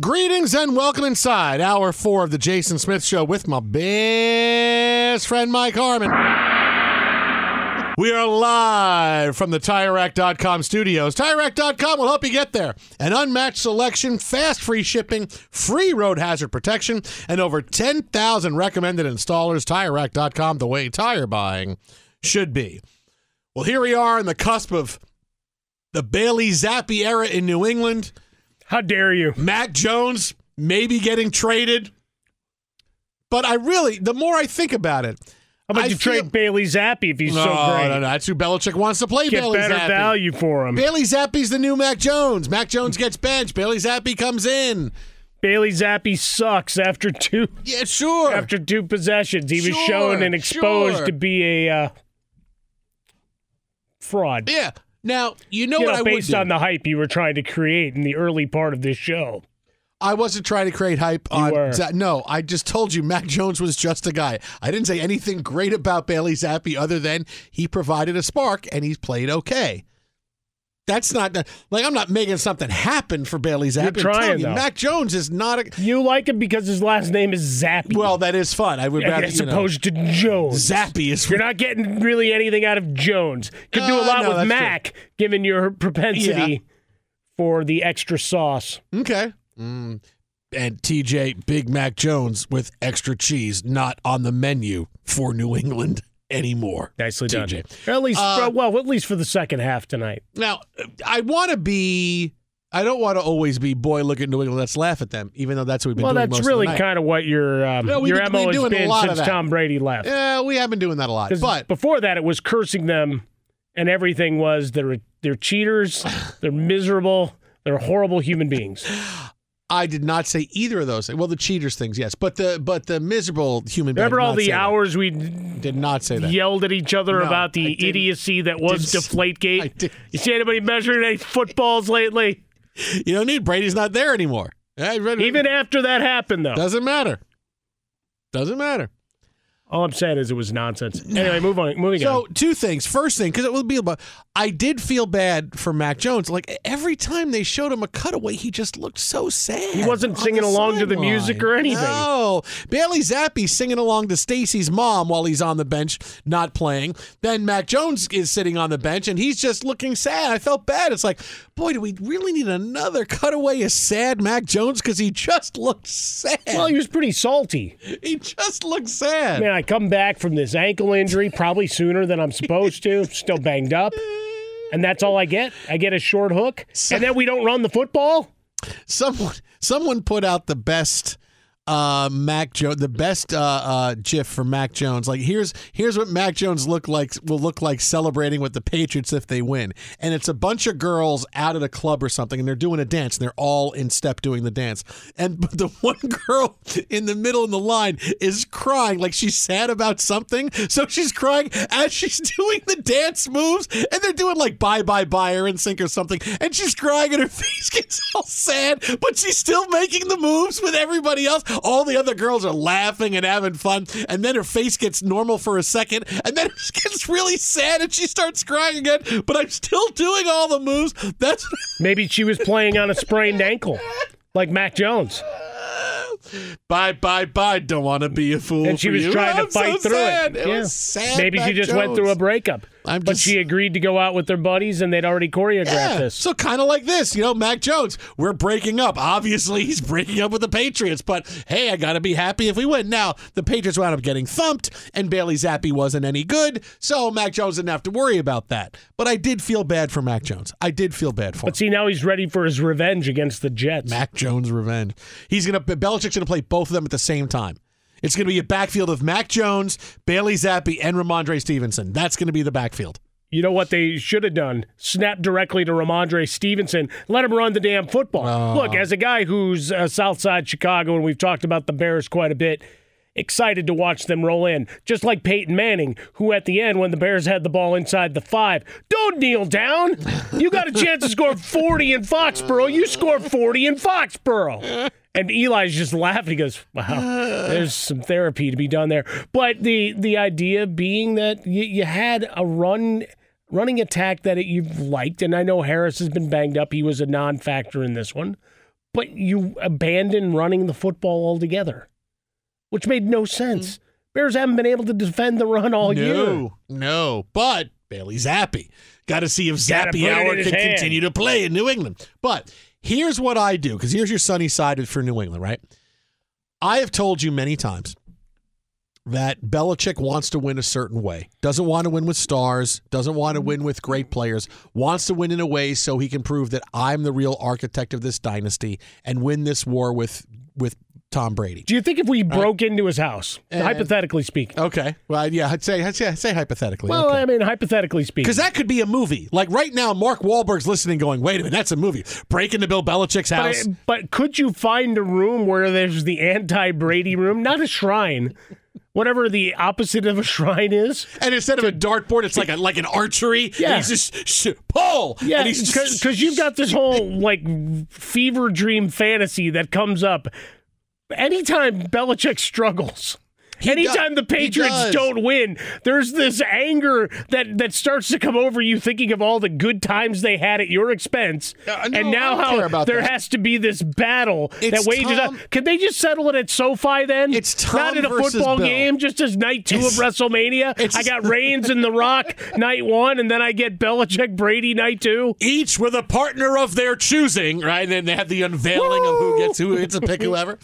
Greetings and welcome inside hour four of the Jason Smith Show with my best friend Mike Harmon. We are live from the TireRack.com studios. TireRack.com will help you get there. An unmatched selection, fast free shipping, free road hazard protection, and over 10,000 recommended installers. TireRack.com, the way tire buying should be. Well, here we are in the cusp of the Bailey Zappe era in New England. How dare you? Mac Jones maybe getting traded. But I really, the more I think about it, How about I you feel- trade Bailey Zappe if he's no, so great? no, no, that's who Belichick wants to play. Get Bailey better Zappe. value for him. Bailey Zappe's the new Mac Jones. Mac Jones gets benched. Bailey Zappe comes in. Bailey Zappe sucks after two Yeah, sure. after two possessions. He was shown and exposed sure. to be a uh, fraud. yeah. Now you know You what know, I would based on the hype you were trying to create in the early part of this show. I wasn't trying to create hype You on. were. No, I just told you Mac Jones was just a guy. I didn't say anything great about Bailey Zappe other than he provided a spark and he's played okay. That's not like I'm not making something happen for Bailey Zappe. I'm trying, you, though. Mac Jones is not a. You like him because his last name is Zappe. Well, that is fun. I would rather as you know, opposed to Jones. Zappy is. You're not getting really anything out of Jones. Could do a Uh, lot no, with Mac, given your propensity Yeah. for the extra sauce. Okay. Mm. And TJ Big Mac Jones with extra cheese not on the menu for New England anymore. Nicely done. TJ. Or at least, Uh, well, at least for the second half tonight. Now, I want to be I don't want to always be boy look at New England. Let's laugh at them, even though that's what we've been well, doing. that's most really of the night. kind of what your um, No, your been- MO has doing a been lot since. Tom Brady left. Yeah, we have been doing that a lot. but before that, it was cursing them, and everything was they're they're cheaters, they're miserable, they're horrible human beings. I did not say either of those. Well, the cheaters things, yes, but the but the miserable human. Remember all the say that. hours we Did not say that. yelled at each other No, about the idiocy that was Deflategate? You see anybody measuring any footballs lately? You don't need Brady's not there anymore. Even after that happened, though. doesn't matter. Doesn't matter. All I'm saying is it was nonsense. Anyway, move on. Moving on. So two things. First thing, because it will be about. I did feel bad for Mac Jones. Like every time they showed him a cutaway, he just looked so sad. He wasn't singing along to the music or anything. No, Bailey Zappe singing along to Stacy's mom while he's on the bench, not playing. Then Mac Jones is sitting on the bench and he's just looking sad. I felt bad. It's like, boy, do we really need another cutaway of sad Mac Jones because he just looked sad. Well, he was pretty salty. he just looked sad. Man, I come back from this ankle injury probably sooner than I'm supposed to. Still banged up. And that's all I get. I get a short hook. And then we don't run the football? Someone someone put out the best uh, Mac Jones, the best uh, uh, GIF for Mac Jones. Like here's here's what Mac Jones look like will look like celebrating with the Patriots if they win, and it's a bunch of girls out at a club or something, and they're doing a dance, and they're all in step doing the dance, and the one girl in the middle in the line is crying like she's sad about something, so she's crying as she's doing the dance moves, and they're doing like bye bye bye or in sync or something, and she's crying, and her face gets all sad, but she's still making the moves with everybody else. All the other girls are laughing and having fun, and then her face gets normal for a second, and then it gets really sad, and she starts crying again. But I'm still doing all the moves. That's Maybe she was playing on a sprained ankle, like Mac Jones. bye bye bye. Don't want to be a fool. And she was you. trying to I'm so fight through sad. it. It Yeah. was sad. Maybe she Mac just went through a breakup. I'm but just- she agreed to go out with their buddies and they'd already choreographed Yeah. this. So kind of like this, you know, Mac Jones. We're breaking up. Obviously, he's breaking up with the Patriots, but hey, I got to be happy if we win. Now the Patriots wound up getting thumped, and Bailey Zappe wasn't any good, so Mac Jones didn't have to worry about that. But I did feel bad for Mac Jones. I did feel bad for him. But see, now he's ready for his revenge against the Jets. Mac Jones revenge. He's gonna Belichick's gonna play both of them at the same time. It's gonna be a backfield of Mac Jones, Bailey Zappe, and Rhamondre Stevenson. That's gonna be the backfield. You know what they should have done? Snap directly to Rhamondre Stevenson. Let him run the damn football. Oh. Look, as a guy who's uh, Southside Chicago, and we've talked about the Bears quite a bit, excited to watch them roll in. Just like Peyton Manning, who at the end, when the Bears had the ball inside the five, don't kneel down. You got a chance to score 40 in Foxborough. You scored 40 in Foxborough. And Eli's just laughing. He goes, "Wow, there's some therapy to be done there." But the the idea being that you, you had a run running attack that you've liked, and I know Harris has been banged up. He was a non-factor in this one, but you abandoned running the football altogether, which made no sense. Mm-hmm. Bears haven't been able to defend the run all year. no, no. But Bailey Zappe. Got to see if Gotta Zappe it in can hand. continue to play in New England. But here's what I do, because here's your sunny side for New England, right? I have told you many times that Belichick wants to win a certain way. Doesn't want to win with stars, doesn't want to win with great players, wants to win in a way so he can prove that I'm the real architect of this dynasty and win this war with with Tom Brady. Do you think if we broke into his house, And- hypothetically speaking? Okay. Well, yeah, I'd say I'd say, I'd say hypothetically. Well, okay. I mean, hypothetically speaking. Because that could be a movie. Like right now, Mark Wahlberg's listening, going, "Wait a minute, that's a movie." Break into Bill Belichick's house. but could you find a room where there's the anti Brady room? Not a shrine. Whatever the opposite of a shrine is. and instead of a dartboard, it's like a like an archery. Yeah. He's just sh- pull. Yeah, because you've got this whole like fever dream fantasy that comes up anytime Belichick struggles. He Anytime does- the Patriots don't win, there's this anger that, that starts to come over you, thinking of all the good times they had at your expense, Uh, no, and now how there that. has to be this battle It's that wages Tom- up. Can they just settle it at SoFi then? It's Tom not in a football Bill. game, just as night two It's- of WrestleMania. I got Reigns and The Rock night one, and then I get Belichick Brady night two. each with a partner of their choosing, right? And then they have the unveiling of who gets who gets to pick whoever.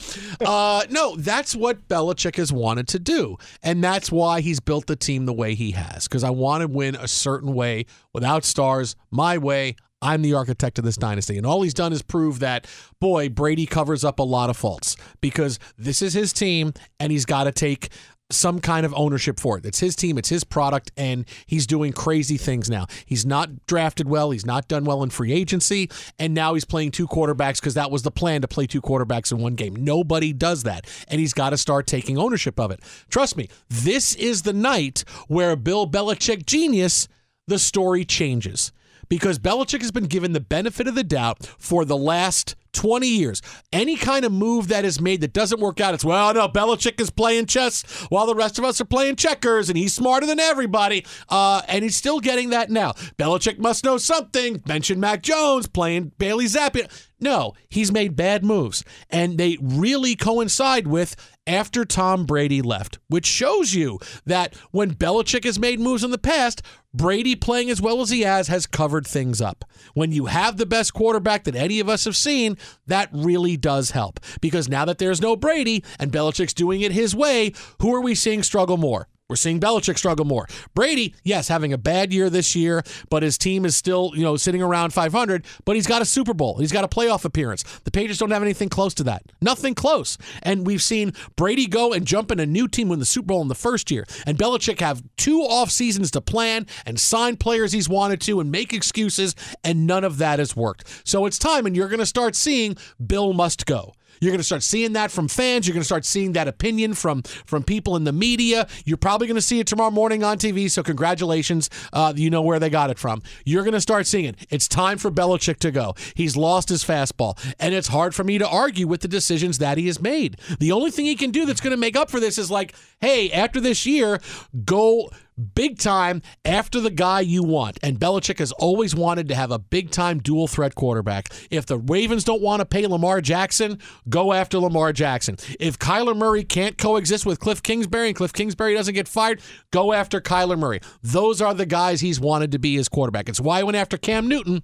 Uh, no, that's what Belichick has wanted wanted to do. And that's why he's built the team the way he has, because I want to win a certain way without stars, my way. I'm the architect of this dynasty. And all he's done is prove that, boy, Brady covers up a lot of faults because this is his team and he's got to take some kind of ownership for it. It's his team, it's his product, and he's doing crazy things now. He's not drafted well, he's not done well in free agency, and now he's playing two quarterbacks because that was the plan to play two quarterbacks in one game. Nobody does that, and he's got to start taking ownership of it. Trust me, this is the night where Bill Belichick genius, the story changes because Belichick has been given the benefit of the doubt for the last 20 years. Any kind of move that is made that doesn't work out, it's, well, no, Belichick is playing chess while the rest of us are playing checkers, and he's smarter than everybody. Uh, and he's still getting that now. Belichick must know something. Mention Mac Jones playing Bailey Zappe. No, he's made bad moves, and they really coincide with after Tom Brady left, which shows you that when Belichick has made moves in the past, Brady playing as well as he has has covered things up. When you have the best quarterback that any of us have seen, that really does help. Because now that there's no Brady and Belichick's doing it his way, who are we seeing struggle more? We're seeing Belichick struggle more. Brady, yes, having a bad year this year, but his team is still, you know, sitting around 500, but he's got a Super Bowl. He's got a playoff appearance. The Patriots don't have anything close to that. Nothing close. And we've seen Brady go and jump in a new team win the Super Bowl in the first year. And Belichick have two off seasons to plan and sign players he's wanted to and make excuses, and none of that has worked. So it's time, and you're going to start seeing Bill must go. You're going to start seeing that from fans. You're going to start seeing that opinion from from people in the media. You're probably going to see it tomorrow morning on TV. So congratulations, uh, you know where they got it from. You're going to start seeing it. It's time for Belichick to go. He's lost his fastball, and it's hard for me to argue with the decisions that he has made. The only thing he can do that's going to make up for this is like, hey, after this year, go big time after the guy you want. And Belichick has always wanted to have a big time dual threat quarterback. If the Ravens don't want to pay Lamar Jackson, go after Lamar Jackson. If Kyler Murray can't coexist with Cliff Kingsbury and Cliff Kingsbury doesn't get fired, go after Kyler Murray. Those are the guys he's wanted to be his quarterback. It's why I went after Cam Newton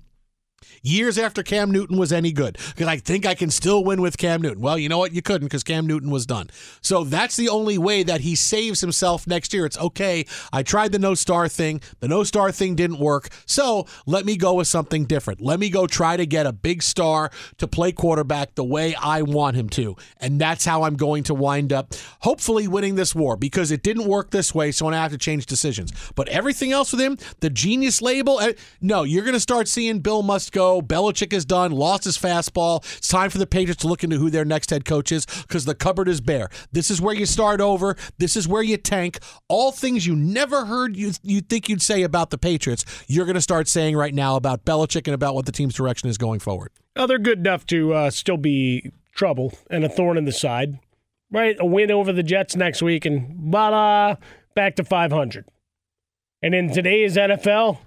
years after Cam Newton was any good because I think I can still win with Cam Newton. Well, you know what? You couldn't because Cam Newton was done. So that's the only way that he saves himself next year. It's okay. I tried the no star thing. The no star thing didn't work. So let me go with something different. Let me go try to get a big star to play quarterback the way I want him to. And that's how I'm going to wind up hopefully winning this war because it didn't work this way. So I have to change decisions. But everything else with him, the genius label, eh, no, you're going to start seeing Bill must go. Belichick is done, lost his fastball. It's time for the Patriots to look into who their next head coach is because the cupboard is bare. This is where you start over. This is where you tank. All things you never heard you you think you'd say about the Patriots, you're going to start saying right now about Belichick and about what the team's direction is going forward. Oh, they're good enough to uh, still be trouble and a thorn in the side, right? A win over the Jets next week, and voila, back to 500. And in today's NFL,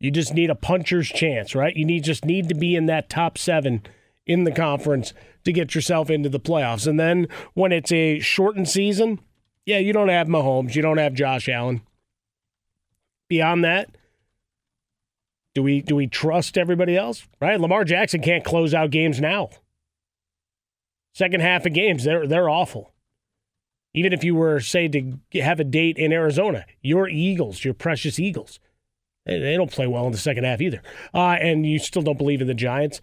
you just need a puncher's chance, right? You need just need to be in that top seven in the conference to get yourself into the playoffs. And then when it's a shortened season, yeah, you don't have Mahomes, you don't have Josh Allen. Beyond that, do we do we trust everybody else? Right? Lamar Jackson can't close out games now. Second half of games, they're they're awful. Even if you were say to have a date in Arizona, your Eagles, your precious Eagles they don't play well in the second half either. Uh, and you still don't believe in the Giants.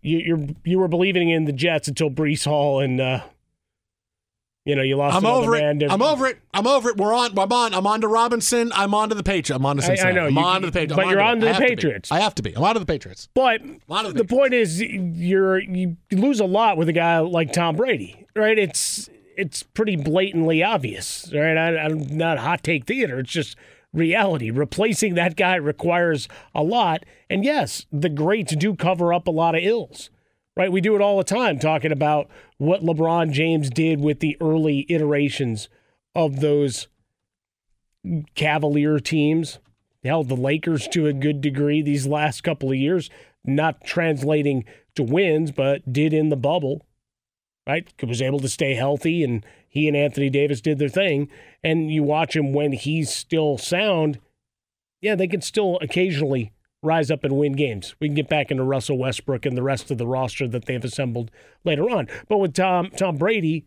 You, you're you were believing in the Jets until Breece Hall and uh, you know you lost. I'm over it. To, I'm over it. I'm over it. We're on. I'm on. I'm on to Robinson. I'm on to the Patriots. I'm on to Cincinnati. I, I know. I'm you, on to the Patriots. But I'm you're on on to the Patriots. I have to be. I'm on to the Patriots. But the, the point is, you're you lose a lot with a guy like Tom Brady, right? It's it's pretty blatantly obvious, right? I, I'm not hot take theater. It's just reality. Replacing that guy requires a lot. And yes, the greats do cover up a lot of ills, right? We do it all the time talking about what LeBron James did with the early iterations of those Cavalier teams. Hell, the Lakers to a good degree these last couple of years, not translating to wins, but did in the bubble, right? Was able to stay healthy and he and Anthony Davis did their thing, and you watch him when he's still sound, yeah, they can still occasionally rise up and win games. We can get back into Russell Westbrook and the rest of the roster that they've assembled later on. But with Tom Tom Brady,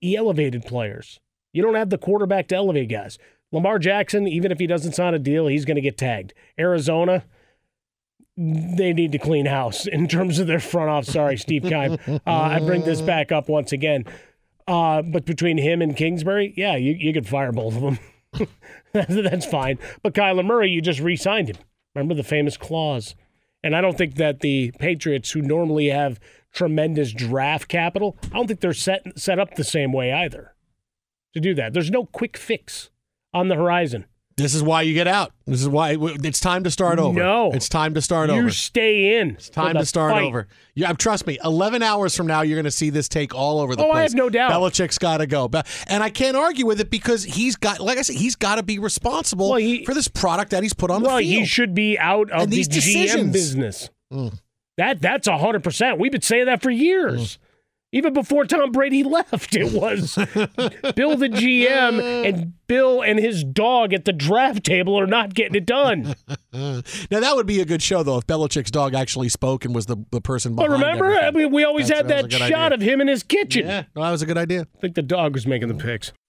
he elevated players. You don't have the quarterback to elevate guys. Lamar Jackson, even if he doesn't sign a deal, he's going to get tagged. Arizona, they need to clean house in terms of their front office. Sorry, Steve Keim. Uh, I bring this back up once again. Uh, but between him and Kingsbury, yeah, you, you could fire both of them. That's fine. But Kyler Murray, you just re signed him. Remember the famous clause. And I don't think that the Patriots, who normally have tremendous draft capital, I don't think they're set, set up the same way either to do that. There's no quick fix on the horizon. This is why you get out. This is why it's time to start over. No, it's time to start you over. You stay in. It's time to start fight. over. Yeah, trust me. Eleven hours from now, you're going to see this take all over the oh, place. I have no doubt. Belichick's got to go, and I can't argue with it because he's got, like I said, he's got to be responsible well, he, for this product that he's put on well, the field. Well, he should be out of and the these GM decisions. business. Mm. That that's hundred percent. We've been saying that for years. Mm. Even before Tom Brady left, it was Bill the GM and Bill and his dog at the draft table are not getting it done. now that would be a good show though if Belichick's dog actually spoke and was the, the person But remember, everything. I mean, we always That's- had that that, was a good shot idea. of him in his kitchen. Yeah, no, that was a good idea. I think the dog was making the picks.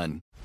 done.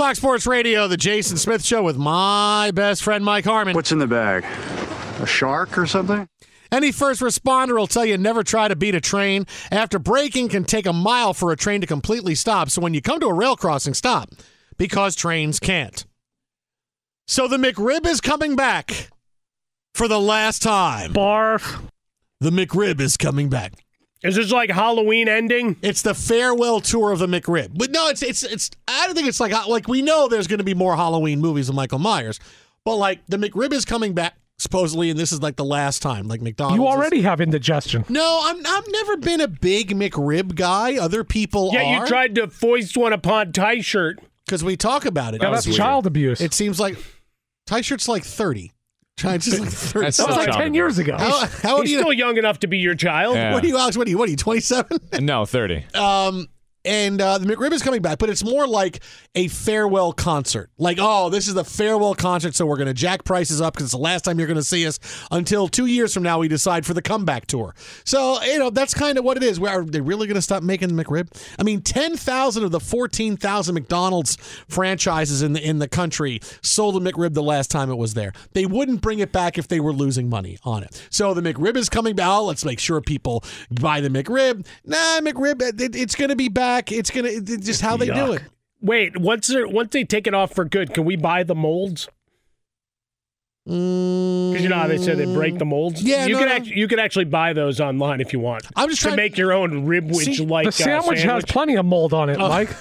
Fox Sports Radio, the Jason Smith Show with my best friend Mike Harmon. What's in the bag? A shark or something? Any first responder will tell you never try to beat a train. After braking can take a mile for a train to completely stop. So when you come to a rail crossing, stop because trains can't. So the McRib is coming back for the last time. Barf. The McRib is coming back. Is this like Halloween ending? It's the farewell tour of the McRib. But no, it's it's it's. I don't think it's like like we know there's going to be more Halloween movies of Michael Myers, but like the McRib is coming back supposedly, and this is like the last time. Like McDonald's. You is- already have indigestion. No, I'm. I've never been a big McRib guy. Other people Yeah, are. you tried to foist one upon Ty shirt. because we talk about it. Yeah, that's child abuse. It seems like Ty shirt's like thirty. Ty's just like thirty. That was like ten years ago. How, how old are He's you? still young enough to be your child. Yeah. What are you, Alex? What are you? What are you? Twenty seven. No, 30. Um, and uh, the McRib is coming back, but it's more like a farewell concert. Like, oh, this is the farewell concert, so we're going to jack prices up because it's the last time you're going to see us until two years from now we decide for the comeback tour. So, you know, that's kind of what it is. Are they really going to stop making the McRib? I mean, 10,000 of the 14,000 McDonald's franchises in the, in the country sold the McRib the last time it was there. They wouldn't bring it back if they were losing money on it. So the McRib is coming back. Oh, let's make sure people buy the McRib. Nah, McRib, it, it's going to be back. It's going to, it's just how they do it. Wait, once they once they take it off for good, can we buy the molds? Because you know how they say they break the molds. Mm. Yeah, you no, can no. act- you can actually buy those online if you want. I'm just to trying- make your own ribwich See, like the sandwich, has plenty of mold on it, Oh. Mike.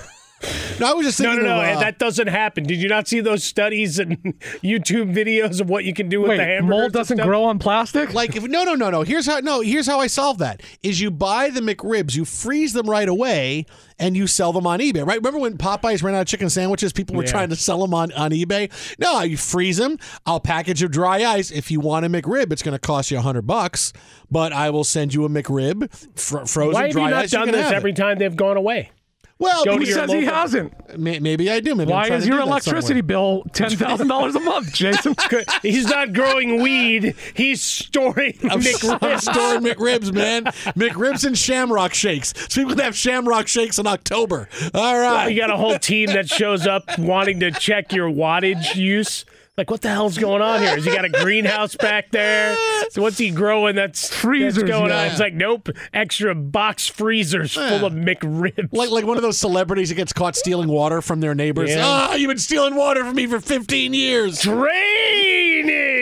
No, I was just No, thinking no, no. of, uh, that doesn't happen. Did you not see those studies and YouTube videos of what you can do with the Wait, hamburgers? mold doesn't stuff? grow on plastic? like if no no no no here's how no here's how I solve that is you buy the McRibs you freeze them right away and you sell them on eBay right remember when Popeyes ran out of chicken sandwiches people were Yeah. trying to sell them on, on eBay no you freeze them I'll package of dry ice if you want a McRib it's going to cost you a hundred bucks but I will send you a McRib fr- frozen Why have dry you not ice done this every it. time they've gone away? Well Go Who to your says he hasn't? may- maybe I do maybe I'm Why is your electricity bill ten thousand dollars a month, Jason? He's not growing weed. He's storing I'm, I'm McRibs. storing McRibs, man. McRibs and Shamrock Shakes. So people can have Shamrock Shakes in October. All right. You got a whole team that shows up wanting to check your wattage use. Like, what the hell's going on here? Has he got a greenhouse back there? So what's he growing? That's Freezers, That's going yeah. on. It's like, nope, extra box freezers full of McRibs. Like like one of those celebrities that gets caught stealing water from their neighbors. Yeah. Ah, you've been stealing water from me for 15 years.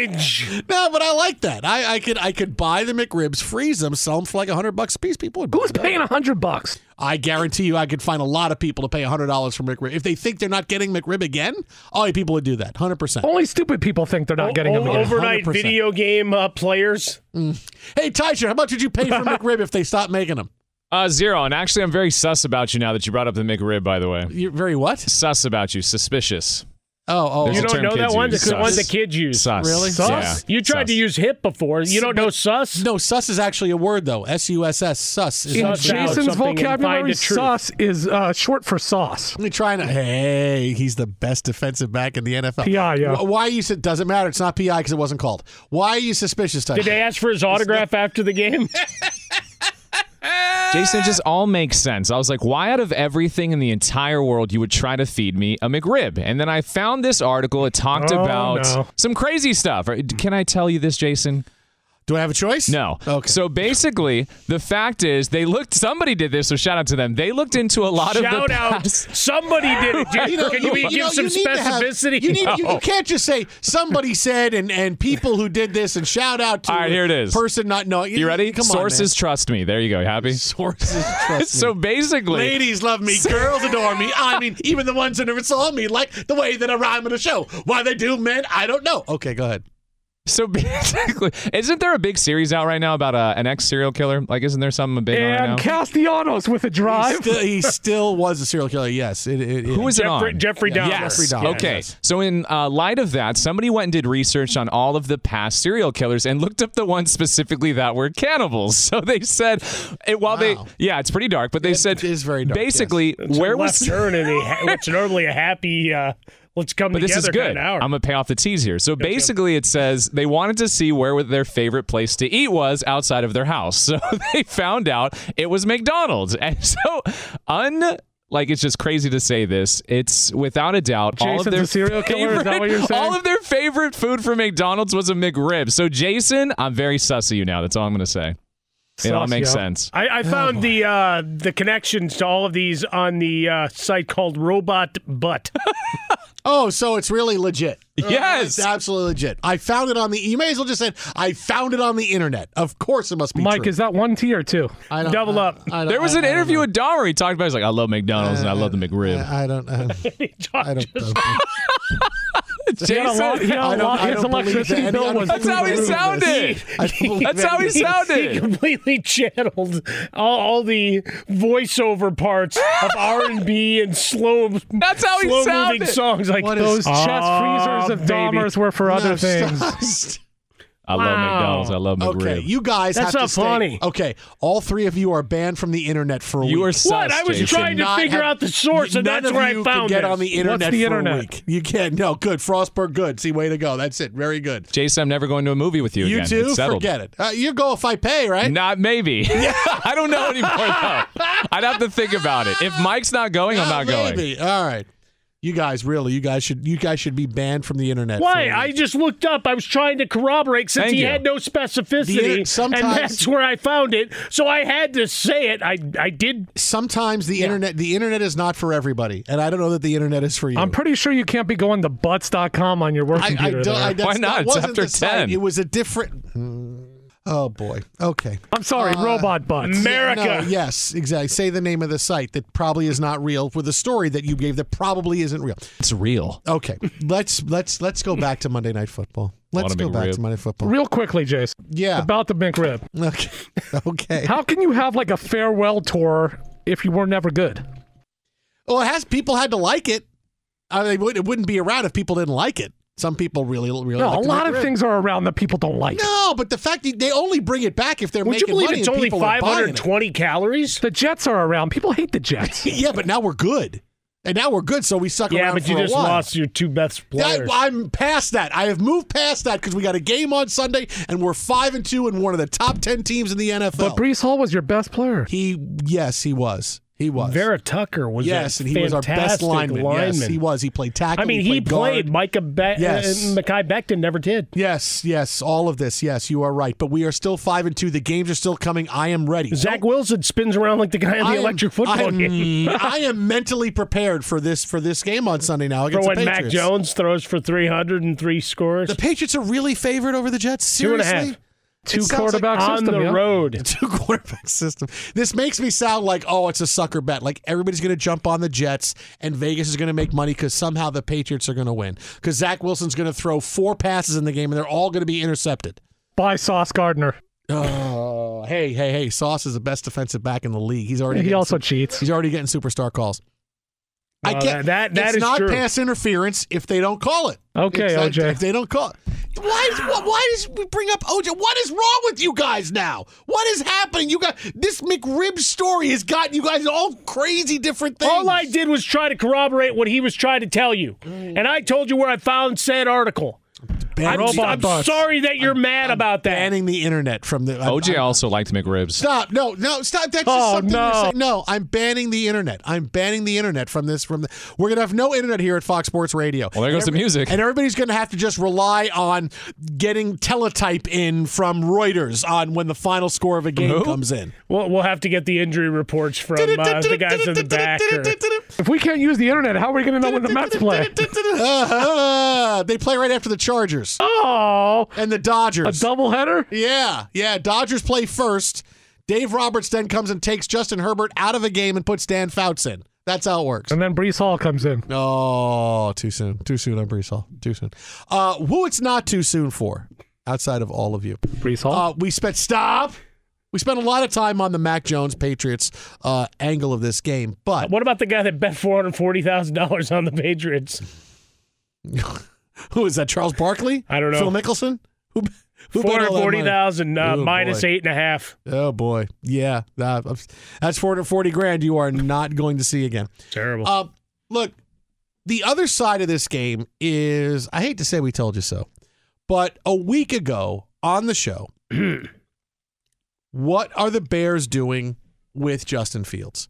Drainage. No, but I like that. I, I could I could buy the McRibs, freeze them, sell them for like hundred bucks a piece. People would Who's paying a hundred bucks? I guarantee you, I could find a lot of people to pay hundred dollars for McRib if they think they're not getting McRib again. All people would do that, hundred percent. Only stupid people think they're not getting them again. overnight 100%. video game uh, players. Hey, Tysher, how much did you pay for McRib if they stopped making them? Uh, zero. And actually, I'm very sus about you now that you brought up the McRib, by the way. You're very what? Sus about you. Suspicious. Oh, oh, There's You don't know that kids one? use, It's the one sus. that kids use. Sus. Really? Yeah. You tried to use hip before. You don't know sus? No, sus is actually a word though. S U S S. Sus. Is In Jason's something and find vocabulary, the truth. sauce is uh, short for sauce. Let me try and hey, he's the best defensive back in the NFL. PI, yeah. Why are you? Doesn't matter. It's not PI because it wasn't called. Why are you suspicious, Tysher? Did they ask for his autograph after the game? Eh. Jason, it just all makes sense. I was like, why out of everything in the entire world you would try to feed me a McRib? And then I found this article. It talked Oh, about no. some crazy stuff. Can I tell you this, Jason? Do I have a choice? No. Okay. So basically, the fact is, they looked. Somebody did this, so shout out to them. They looked into a lot of Shout the out. past. Somebody did it. Dude. You know, Can you, you give know, some you need to have- specificity? you, need, you, No. you can't just say somebody said and and people who did this and shout out to All right, here it is. person not knowing. You ready? Come Sources on, trust me. There you go. You happy? Sources trust me. so basically, Ladies love me, girls adore me. I mean, even the ones that never saw me like the way that I rhyme in a show. Why they do, man, I don't know. Okay, go ahead. So basically, isn't there a big series out right now about uh, an ex serial killer? Like, isn't there something big on right And now? Castellanos with a He drive. still, he still was a serial killer. Yes. It, it, it, Who is it Jeffrey, on? Jeffrey Dahmer. Yes. Jeffrey Dahmer, Okay. yes. So, in uh, light of that, somebody went and did research on all of the past serial killers and looked up the ones specifically that were cannibals. So they said, it, while they, yeah, it's pretty dark, but they It said, is very dark, basically, It's a where left was. turn and a, what's normally a happy uh, let's come But this is good. I'm gonna pay off the tease here. So basically, it says they wanted to see where their favorite place to eat was outside of their house. So they found out it was McDonald's, and so un. Like it's just crazy to say this. It's without a doubt all of their serial killer? Favorite- saying? All of their favorite food from McDonald's was a McRib. So Jason, I'm very sus of you now. That's all I'm gonna say. It all makes yo. sense. I, I found the uh, the connections to all of these on the uh, site called Robot Butt. Oh, so it's really legit. Yes. It's absolutely legit. I found it on the. You may as well just say I found it on the internet. Of course, it must be Mike, true. is that one T or two? I don't, Double I- up. I don't- There was I- an I interview know. with Dahmer. He talked about. He's like, I love McDonald's and I love the McRib. I, I don't. I don't, I don't know. He had a lot, he had I a don't- lot, I his don't electricity bill was. That's how he sounded. I That's how he He sounded. He completely channeled all, all the voiceover parts of R and B and slow. That's how he slow sounded. moving songs like What is- Those chest Ah, freezers of baby. Dahmer's were for other No, things. Stop. I love McDonald's. I love McRib. Okay, you guys That's have to not stay- funny. Okay, all three of you are banned from the internet for a You week. are sus, What? I was Jason. trying to figure have- out the source, and that's where you I found can get this. on the internet the for internet? a week. You can't. No, good. Frostberg, good. See, way to go. That's it. Very good. Jason, I'm never going to a movie with you, You again. too? It's settled. Forget it. Uh, you go if I pay, right? Not maybe. I don't know anymore though. I'd have to think about it. If Mike's not going, I'm Uh, not going. Maybe. All right. You guys, really, you guys should you guys should be banned from the internet. Why? a I week. just looked up. I was trying to corroborate since Thank he you. had no specificity, inter- sometimes- and that's where I found it. So I had to say it. I I did. Sometimes the internet the internet is not for everybody, and I don't know that the internet is for you. I'm pretty sure you can't be going to butts.com on your work I, I computer. don't. there. I, that's, Why not? That It's wasn't after the site. 10. It was a different. Oh boy. Okay. I'm sorry, Uh, robot butts. America. No, yes, exactly. Say the name of the site that probably is not real with the story that you gave that probably isn't real. It's real. Okay, let's let's let's go back to Monday Night Football. Let's go back rib? to Monday Football. Real quickly, Jason. Yeah. About the McRib. Okay. Okay. How can you have like a farewell tour if you were never good? Well, it has people had to like it. I mean, it wouldn't be around if people didn't like it. Some people really, really. No, like a lot of things are around that people don't like. No, but the fact that they only bring it back if they're Would you making believe money it's only people are buying it. 520 calories? The Jets are around. People hate the Jets. yeah, but now we're good, and now we're good, so we suck Yeah, around Yeah, but you just while. lost your two best I, players. I'm past that. I have moved past that because we got a game on Sunday, and we're five and two, and one of the top ten teams in the NFL. but Breece Hall was your best player. he, yes, he was. He was. Vera Tucker was yes, a and he was our best fantastic lineman. Yes, he was. He played tackle. I mean, he, played. guard. Micah Be- Yes. uh, Mekhi Becton never did. Yes, yes, all of this. Yes, you are right. But we are still five and two. The games are still coming. I am ready. Zach Wilson spins around like the guy on the am- electric football I am, game. I am mentally prepared for this for this game on Sunday now For when Mac Jones throws for 303 scores. The Patriots are really favored over the Jets. Two Seriously? half. Two It sounds like on system. the yeah. road. two quarterback system. This makes me sound like, oh, it's a sucker bet. Like everybody's going to jump on the Jets and Vegas is going to make money because somehow the Patriots are going to win. Because Zach Wilson's going to throw four passes in the game and they're all going to be intercepted. By Sauce Gardner. Oh, hey, hey, hey! Sauce is the best defensive back in the league. He's already He also su- cheats. he's already getting superstar calls. I get that- that- that it's is not true. pass interference if they don't call it. Okay, It's not- OJ. If they don't call it, why? Is, why, why does we bring up OJ? What is wrong with you guys now? What is happening? You got this McRib story has gotten you guys all crazy different things. All I did was try to corroborate what he was trying to tell you. And I told you where I found said article. I'm, Banning- I'm sorry that you're mad about that. banning the internet from the I'm- OJ I'm- also liked McRibs. Stop! No, no, stop! That's just Oh, something no. you're saying. No, I'm banning the internet. I'm banning the internet from this. From the, we're gonna have no internet here at Fox Sports Radio. Well, there goes the music. and everybody's gonna have to just rely on getting teletype in from Reuters on when the final score of a game Who? comes in. We'll, we'll have to get the injury reports from uh, the guys in the back. Or, If we can't use the internet, how are we going to know when the Mets play? Uh, they play right after the Chargers Oh, and the Dodgers. a Dodgers. doubleheader? Yeah, yeah. Dodgers play first. Dave Roberts then comes and takes Justin Herbert out of a game and puts Dan Fouts in. That's how it works. And then Breece Hall comes in. Oh, too soon. Too soon on Breece Hall. Too soon. Uh, who it's not too soon for. outside of all of you. Breece Hall. Uh, we spent stop. We spent a lot of time on the Mac Jones Patriots uh, angle of this game, but What about the guy that bet four hundred forty thousand dollars on the Patriots? who is that? Charles Barkley? I don't know. Phil Mickelson? Who? who Four hundred that forty thousand uh, Oh, minus eight and a half. Oh boy, yeah, that, that's four hundred forty grand. You are not going to see again. Terrible. Uh, look, the other side of this game is I hate to say we told you so, but a week ago on the show, what are the Bears doing with Justin Fields?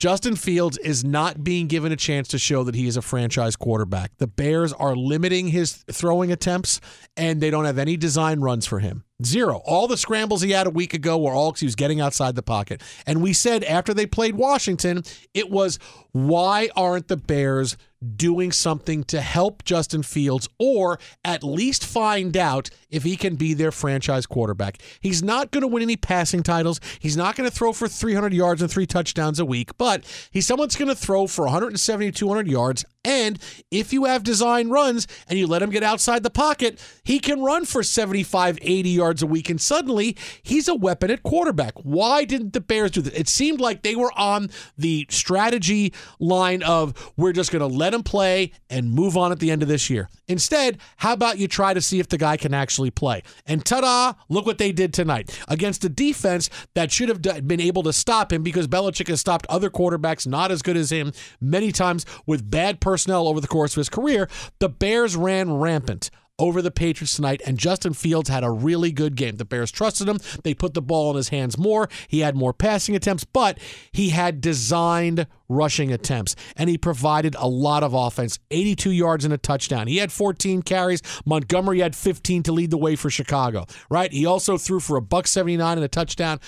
Justin Fields is not being given a chance to show that he is a franchise quarterback. The Bears are limiting his throwing attempts, and they don't have any design runs for him. Zero. All the scrambles he had a week ago were all 'cause he was getting outside the pocket. And we said after they played Washington, it was why aren't the Bears doing something to help Justin Fields or at least find out if he can be their franchise quarterback? He's not going to win any passing titles. He's not going to throw for 300 yards and three touchdowns a week, but he's someone's going to throw for 170 200 yards. And if you have design runs and you let him get outside the pocket, he can run for 75, 80 yards a week. And suddenly he's a weapon at quarterback. Why didn't the Bears do that? It seemed like they were on the strategy line of we're just going to let him play and move on at the end of this year. Instead, how about you try to see if the guy can actually play? And ta da, look what they did tonight against a defense that should have been able to stop him because Belichick has stopped other quarterbacks not as good as him many times with bad personnel over the course of his career. The Bears ran rampant over the Patriots tonight, and Justin Fields had a really good game. The Bears trusted him. They put the ball in his hands more. He had more passing attempts, but he had designed rushing attempts, and he provided a lot of offense 82 yards and a touchdown. He had 14 carries. Montgomery had 15 to lead the way for Chicago, right? He also threw for a buck 79 and a touchdown.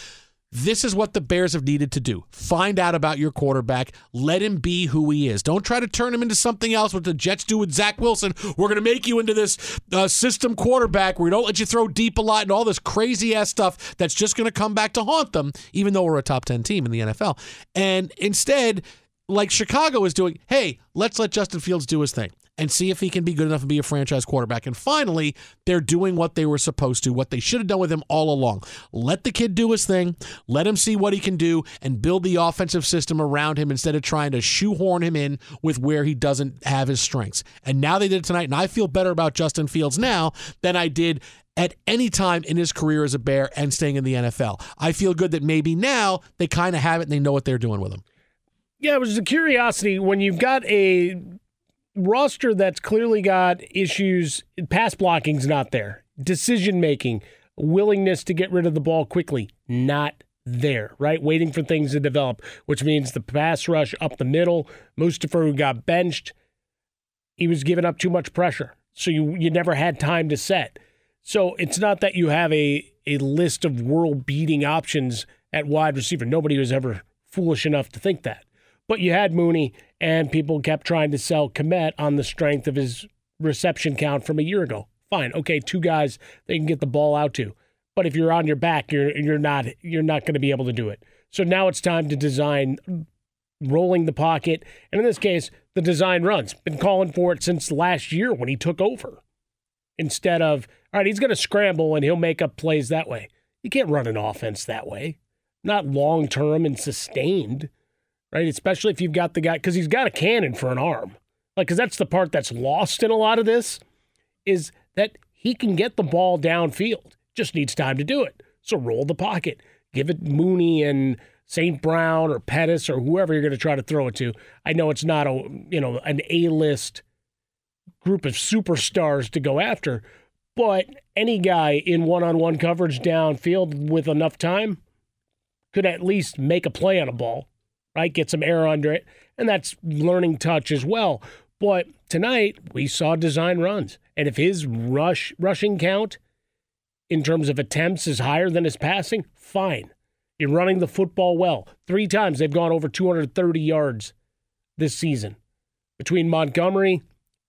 This is what the Bears have needed to do. Find out about your quarterback. Let him be who he is. Don't try to turn him into something else. What the Jets do with Zach Wilson. We're going to make you into this uh, system quarterback where we don't let you throw deep a lot and all this crazy ass stuff that's just going to come back to haunt them, even though we're a top 10 team in the NFL. And instead, like Chicago is doing, hey, let's let Justin Fields do his thing and see if he can be good enough to be a franchise quarterback. And finally, they're doing what they were supposed to, what they should have done with him all along. Let the kid do his thing, let him see what he can do, and build the offensive system around him instead of trying to shoehorn him in with where he doesn't have his strengths. And now they did it tonight, and I feel better about Justin Fields now than I did at any time in his career as a Bear and staying in the NFL. I feel good that maybe now they kind of have it and they know what they're doing with him. Yeah, it was a curiosity when you've got a roster that's clearly got issues. Pass blocking's not there. Decision making, willingness to get rid of the ball quickly, not there, right? Waiting for things to develop, which means the pass rush up the middle. Mustipher, who got benched, he was giving up too much pressure. So you, you never had time to set. So it's not that you have a, a list of world beating options at wide receiver. Nobody was ever foolish enough to think that. But you had Mooney, and people kept trying to sell Kmet on the strength of his reception count from a year ago. Fine, okay, two guys they can get the ball out to. But if you're on your back, you're you're not you're not going to be able to do it. So now it's time to design rolling the pocket, and in this case, the design runs. Been calling for it since last year when he took over. Instead of all right, he's going to scramble and he'll make up plays that way. You can't run an offense that way, not long term and sustained right? Especially if you've got the guy because he's got a cannon for an arm. Like, because that's the part that's lost in a lot of this is that he can get the ball downfield. Just needs time to do it. So roll the pocket, give it Mooney and St. Brown or Pettis or whoever you're going to try to throw it to. I know it's not a you know an A list group of superstars to go after, but any guy in one on one coverage downfield with enough time could at least make a play on a ball right? Get some air under it. And that's learning touch as well. But tonight we saw design runs. And if his rush rushing count in terms of attempts is higher than his passing, fine. You're running the football well. Three times they've gone over 230 yards this season. Between Montgomery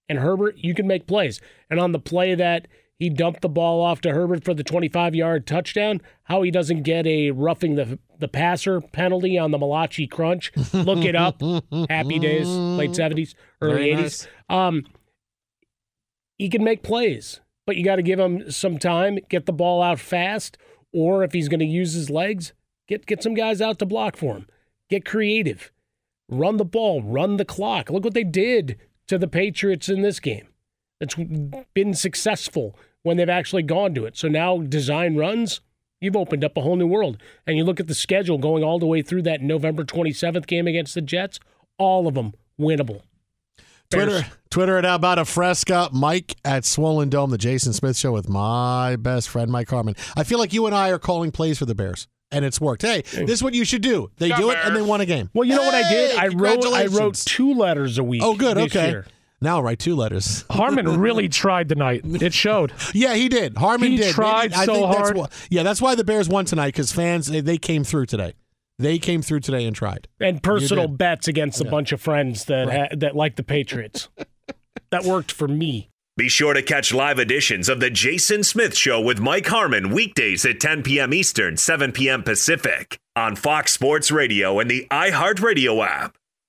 and Herbert, you can make plays. And on the play that he dumped the ball off to Herbert for the 25 yard touchdown. How he doesn't get a roughing the the passer penalty on the Malachi crunch. Look it up. Happy days, late 70s, early Very 80s. nice. Um, he can make plays. but you got to give him some time, get the ball out fast, or if he's going to use his legs, get get some guys out to block for him. Get creative. Run the ball, run the clock. Look what they did to the Patriots in this game. It's been successful when they've actually gone to it. So now design runs, you've opened up a whole new world. And you look at the schedule going all the way through that November 27th game against the Jets, all of them winnable. Twitter, Twitter at about a fresca. Mike at Swollen Dome, the Jason Smith Show with my best friend Mike Harmon. I feel like you and I are calling plays for the Bears, and it's worked. Hey, this is what you should do. They do it, and they won a game. Well, you know what I did? I wrote I wrote two letters a week. Oh, good. this Okay. year. Now I'll write two letters. Harmon really tried tonight. It showed. Yeah, he did. Harmon He did. tried I so think that's hard. why, yeah, that's why the Bears won tonight because fans they, they came through today. They came through today and tried. And personal bets against a bunch of friends that ha- that like the Patriots. that worked for me. Be sure to catch live editions of The Jason Smith Show with Mike Harmon weekdays at 10 p.m. Eastern, 7 p.m. Pacific on Fox Sports Radio and the iHeartRadio app.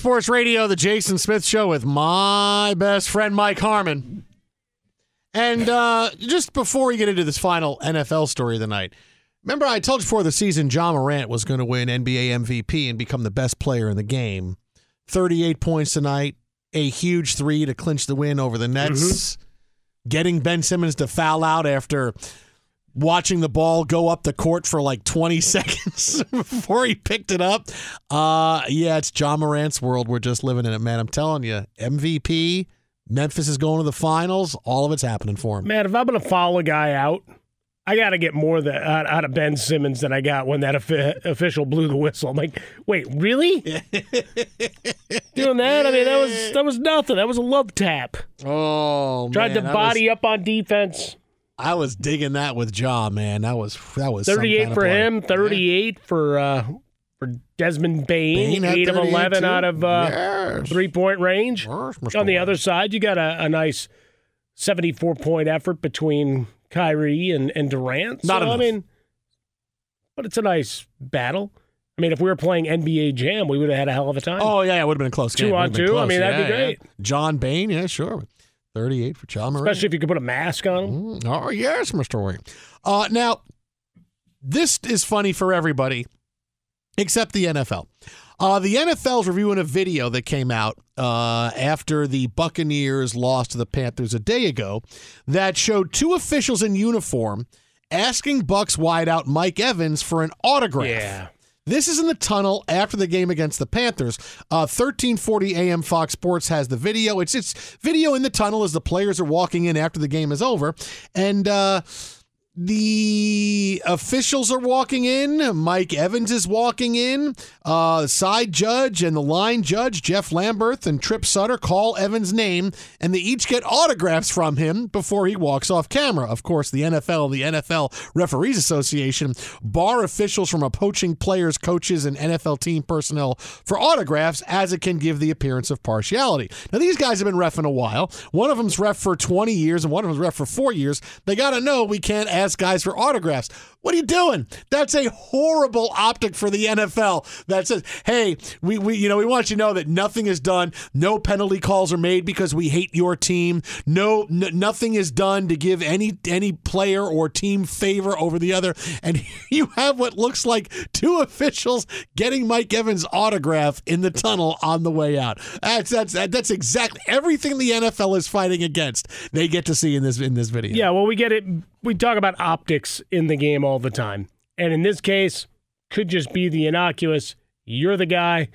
Sports Radio, the Jason Smith Show with my best friend Mike Harmon. And uh, just before we get into this final NFL story of the night, remember I told you before the season Ja Morant was going to win NBA MVP and become the best player in the game. 38 points tonight, a huge three to clinch the win over the Nets, mm-hmm. getting Ben Simmons to foul out after watching the ball go up the court for like 20 seconds before he picked it up. Uh, yeah, it's Ja Morant's world. We're just living in it, man. I'm telling you, MVP Memphis is going to the finals. All of it's happening for him. Man, if I'm going to follow a guy out, I got to get more that, out, out, of Ben Simmons than I got when that official blew the whistle. I'm like, wait, really? Doing that? I mean, that was that was nothing. That was a love tap. Oh, tried man, to body was, up on defense. I was digging that with Ja, man. That was that was 38 for him, 38 yeah. for uh, for Desmond Bain, Bane eight of eleven too. out of uh, yes. three point range. Yes, On the other side, you got a, a nice seventy four point effort between Kyrie and, and Durant. Not so, enough. I mean, but it's a nice battle. I mean, if we were playing NBA Jam, we would have had a hell of a time. Oh yeah, it would have been a close game. two on two. Close. I mean, that'd yeah, be great. Yeah. John Bain, yeah, sure. 38 for Morant. Especially if you could put a mask on him. Mm, oh, yes, Mr. Wayne. Uh, now, this is funny for everybody except the NFL. Uh, the NFL's reviewing a video that came out uh, after the Buccaneers lost to the Panthers a day ago that showed two officials in uniform asking Bucks wideout Mike Evans for an autograph. Yeah. This is in the tunnel after the game against the Panthers. Uh, 1340 AM Fox Sports has the video. It's it's video in the tunnel as the players are walking in after the game is over, and. Uh, the officials are walking in. Mike Evans is walking in. Uh, side judge and the line judge, Jeff Lamberth and Tripp Sutter, call Evans' name, and they each get autographs from him before he walks off camera. Of course, the NFL, the NFL Referees Association, bar officials from approaching players, coaches, and NFL team personnel for autographs as it can give the appearance of partiality. Now, these guys have been refing a while. One of them's ref for 20 years, and one of them's ref for four years. They got to know we can't ask guys for autographs. What are you doing? That's a horrible optic for the NFL. That says, "Hey, we, we you know we want you to know that nothing is done. No penalty calls are made because we hate your team. No, n- nothing is done to give any any player or team favor over the other." And you have what looks like two officials getting Mike Evans' autograph in the tunnel on the way out. That's that's that's exactly everything the NFL is fighting against. They get to see in this in this video. Yeah, well, we get it. We talk about optics in the game all the time. And in this case, could just be the innocuous, you're the guy,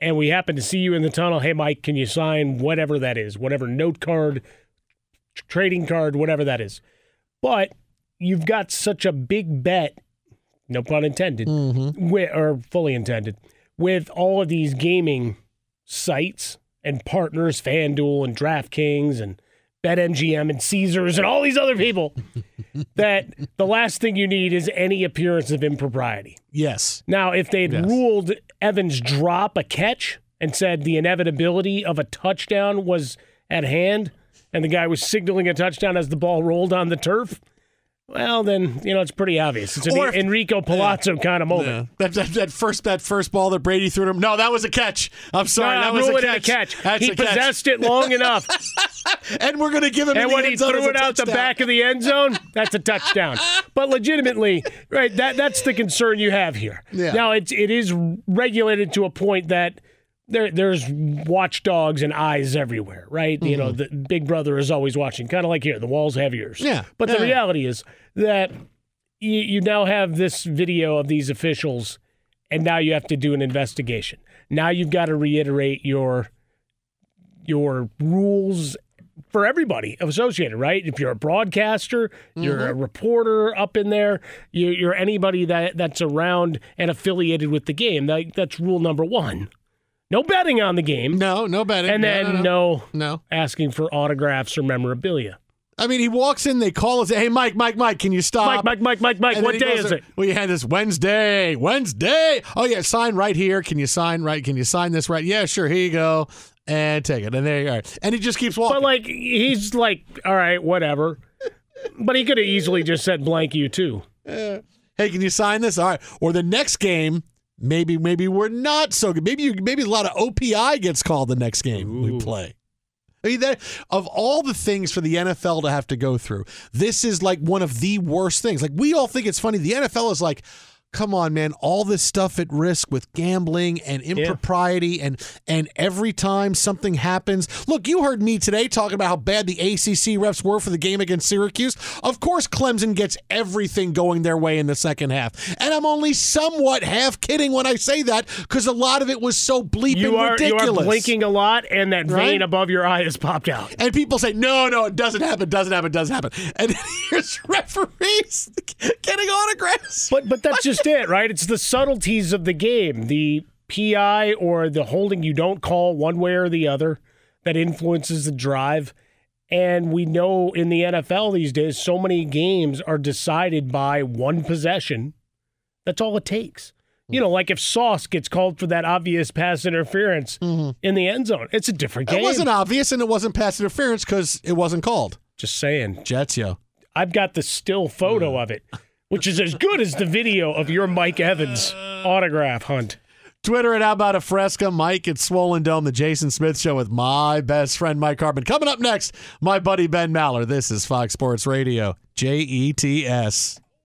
and we happen to see you in the tunnel. Hey, Mike, can you sign whatever that is, whatever note card, trading card, whatever that is? But you've got such a big bet, no pun intended, Mm-hmm. with, or fully intended, with all of these gaming sites and partners, FanDuel and DraftKings and BetMGM and Caesars and all these other people that the last thing you need is any appearance of impropriety. Yes. Now, if they'd Yes. ruled Evans drop a catch and said the inevitability of a touchdown was at hand and the guy was signaling a touchdown as the ball rolled on the turf, well, then, you know, it's pretty obvious. It's an if- Enrico Palazzo kind of moment. Yeah. That, that, that first that first ball that Brady threw to him. No, that was a catch. I'm sorry, No, that was a catch. a catch. He a catch. possessed it long enough. and we're going to give him. And the when he threw it out the back of the end zone, that's a touchdown. But legitimately, right, that that's the concern you have here. Yeah. Now it's it is regulated to a point that there there's watchdogs and eyes everywhere, right? You know, the Big Brother is always watching, kind of like here, the walls have ears. Mm-hmm. Yeah. But the Yeah. reality is that you, you now have this video of these officials, and now you have to do an investigation. Now you've got to reiterate your your rules for everybody associated, right? If you're a broadcaster, you're a reporter up in there, you, you're anybody that that's around and affiliated with the game. That, that's rule number one. No betting on the game. No, no betting. And No, then no, no, no. asking for autographs or memorabilia. I mean, he walks in, they call say, "Hey, Mike, Mike, Mike, can you stop?" Mike, Mike, Mike, Mike, Mike. And What day is it? Well, you had this Wednesday, Wednesday. Oh yeah, sign right here. Can you sign right? Can you sign this right? Yeah, sure. Here you go, and take it. And there you are. And he just keeps walking. But like, he's like, all right, whatever. but he could have easily just said blank you too. hey, can you sign this? All right. Or the next game, maybe maybe we're not so good. Maybe you, maybe a lot of OPI gets called the next game we play. I mean, that, of all the things for the NFL to have to go through, this is like one of the worst things. Like we all think it's funny. The NFL is like, come on, man, all this stuff at risk with gambling and impropriety, and and every time something happens, look, you heard me today talking about how bad the ACC refs were for the game against Syracuse. Of course, Clemson gets everything going their way in the second half, and I'm only somewhat half kidding when I say that because a lot of it was so bleeping You are ridiculous. you are blinking a lot, and that Right? vein above your eye has popped out. And people say, no, no, it doesn't happen, doesn't happen, doesn't happen. And here's referees getting autographs. But but that's just it, right? It's the subtleties of the game, the PI or the holding you don't call one way or the other that influences the drive. And we know in the NFL these days, so many games are decided by one possession. That's all it takes. You know, like if Sauce gets called for that obvious pass interference mm-hmm. in the end zone, it's a different game. It wasn't obvious and it wasn't pass interference because it wasn't called. Just saying. Jets, yo. I've got the still photo mm. of it, which is as good as the video of your Mike Evans autograph hunt. Twitter at How About a Fresca, Mike at Swollen Dome, the Jason Smith Show with my best friend Mike Harmon. Coming up next, my buddy Ben Maller. This is Fox Sports Radio, J E T S.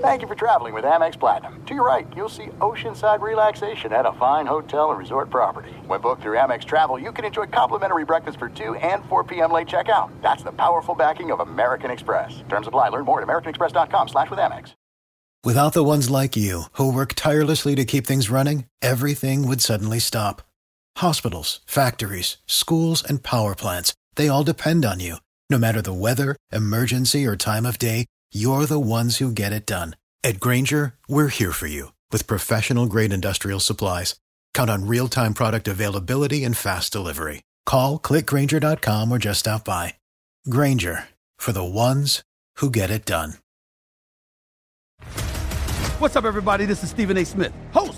Thank you for traveling with Amex Platinum. To your right, you'll see oceanside relaxation at a fine hotel and resort property. When booked through Amex Travel, you can enjoy complimentary breakfast for 2 and 4 p.m. late checkout. That's the powerful backing of American Express. Terms apply. Learn more at americanexpress.com slash with Amex. Without the ones like you, who work tirelessly to keep things running, everything would suddenly stop. Hospitals, factories, schools, and power plants, they all depend on you. No matter the weather, emergency, or time of day, you're the ones who get it done. At Grainger, we're here for you with professional grade industrial supplies. Count on real time product availability and fast delivery. Call clickgrainger.com or just stop by. Grainger for the ones who get it done. What's up, everybody? This is Stephen A. Smith,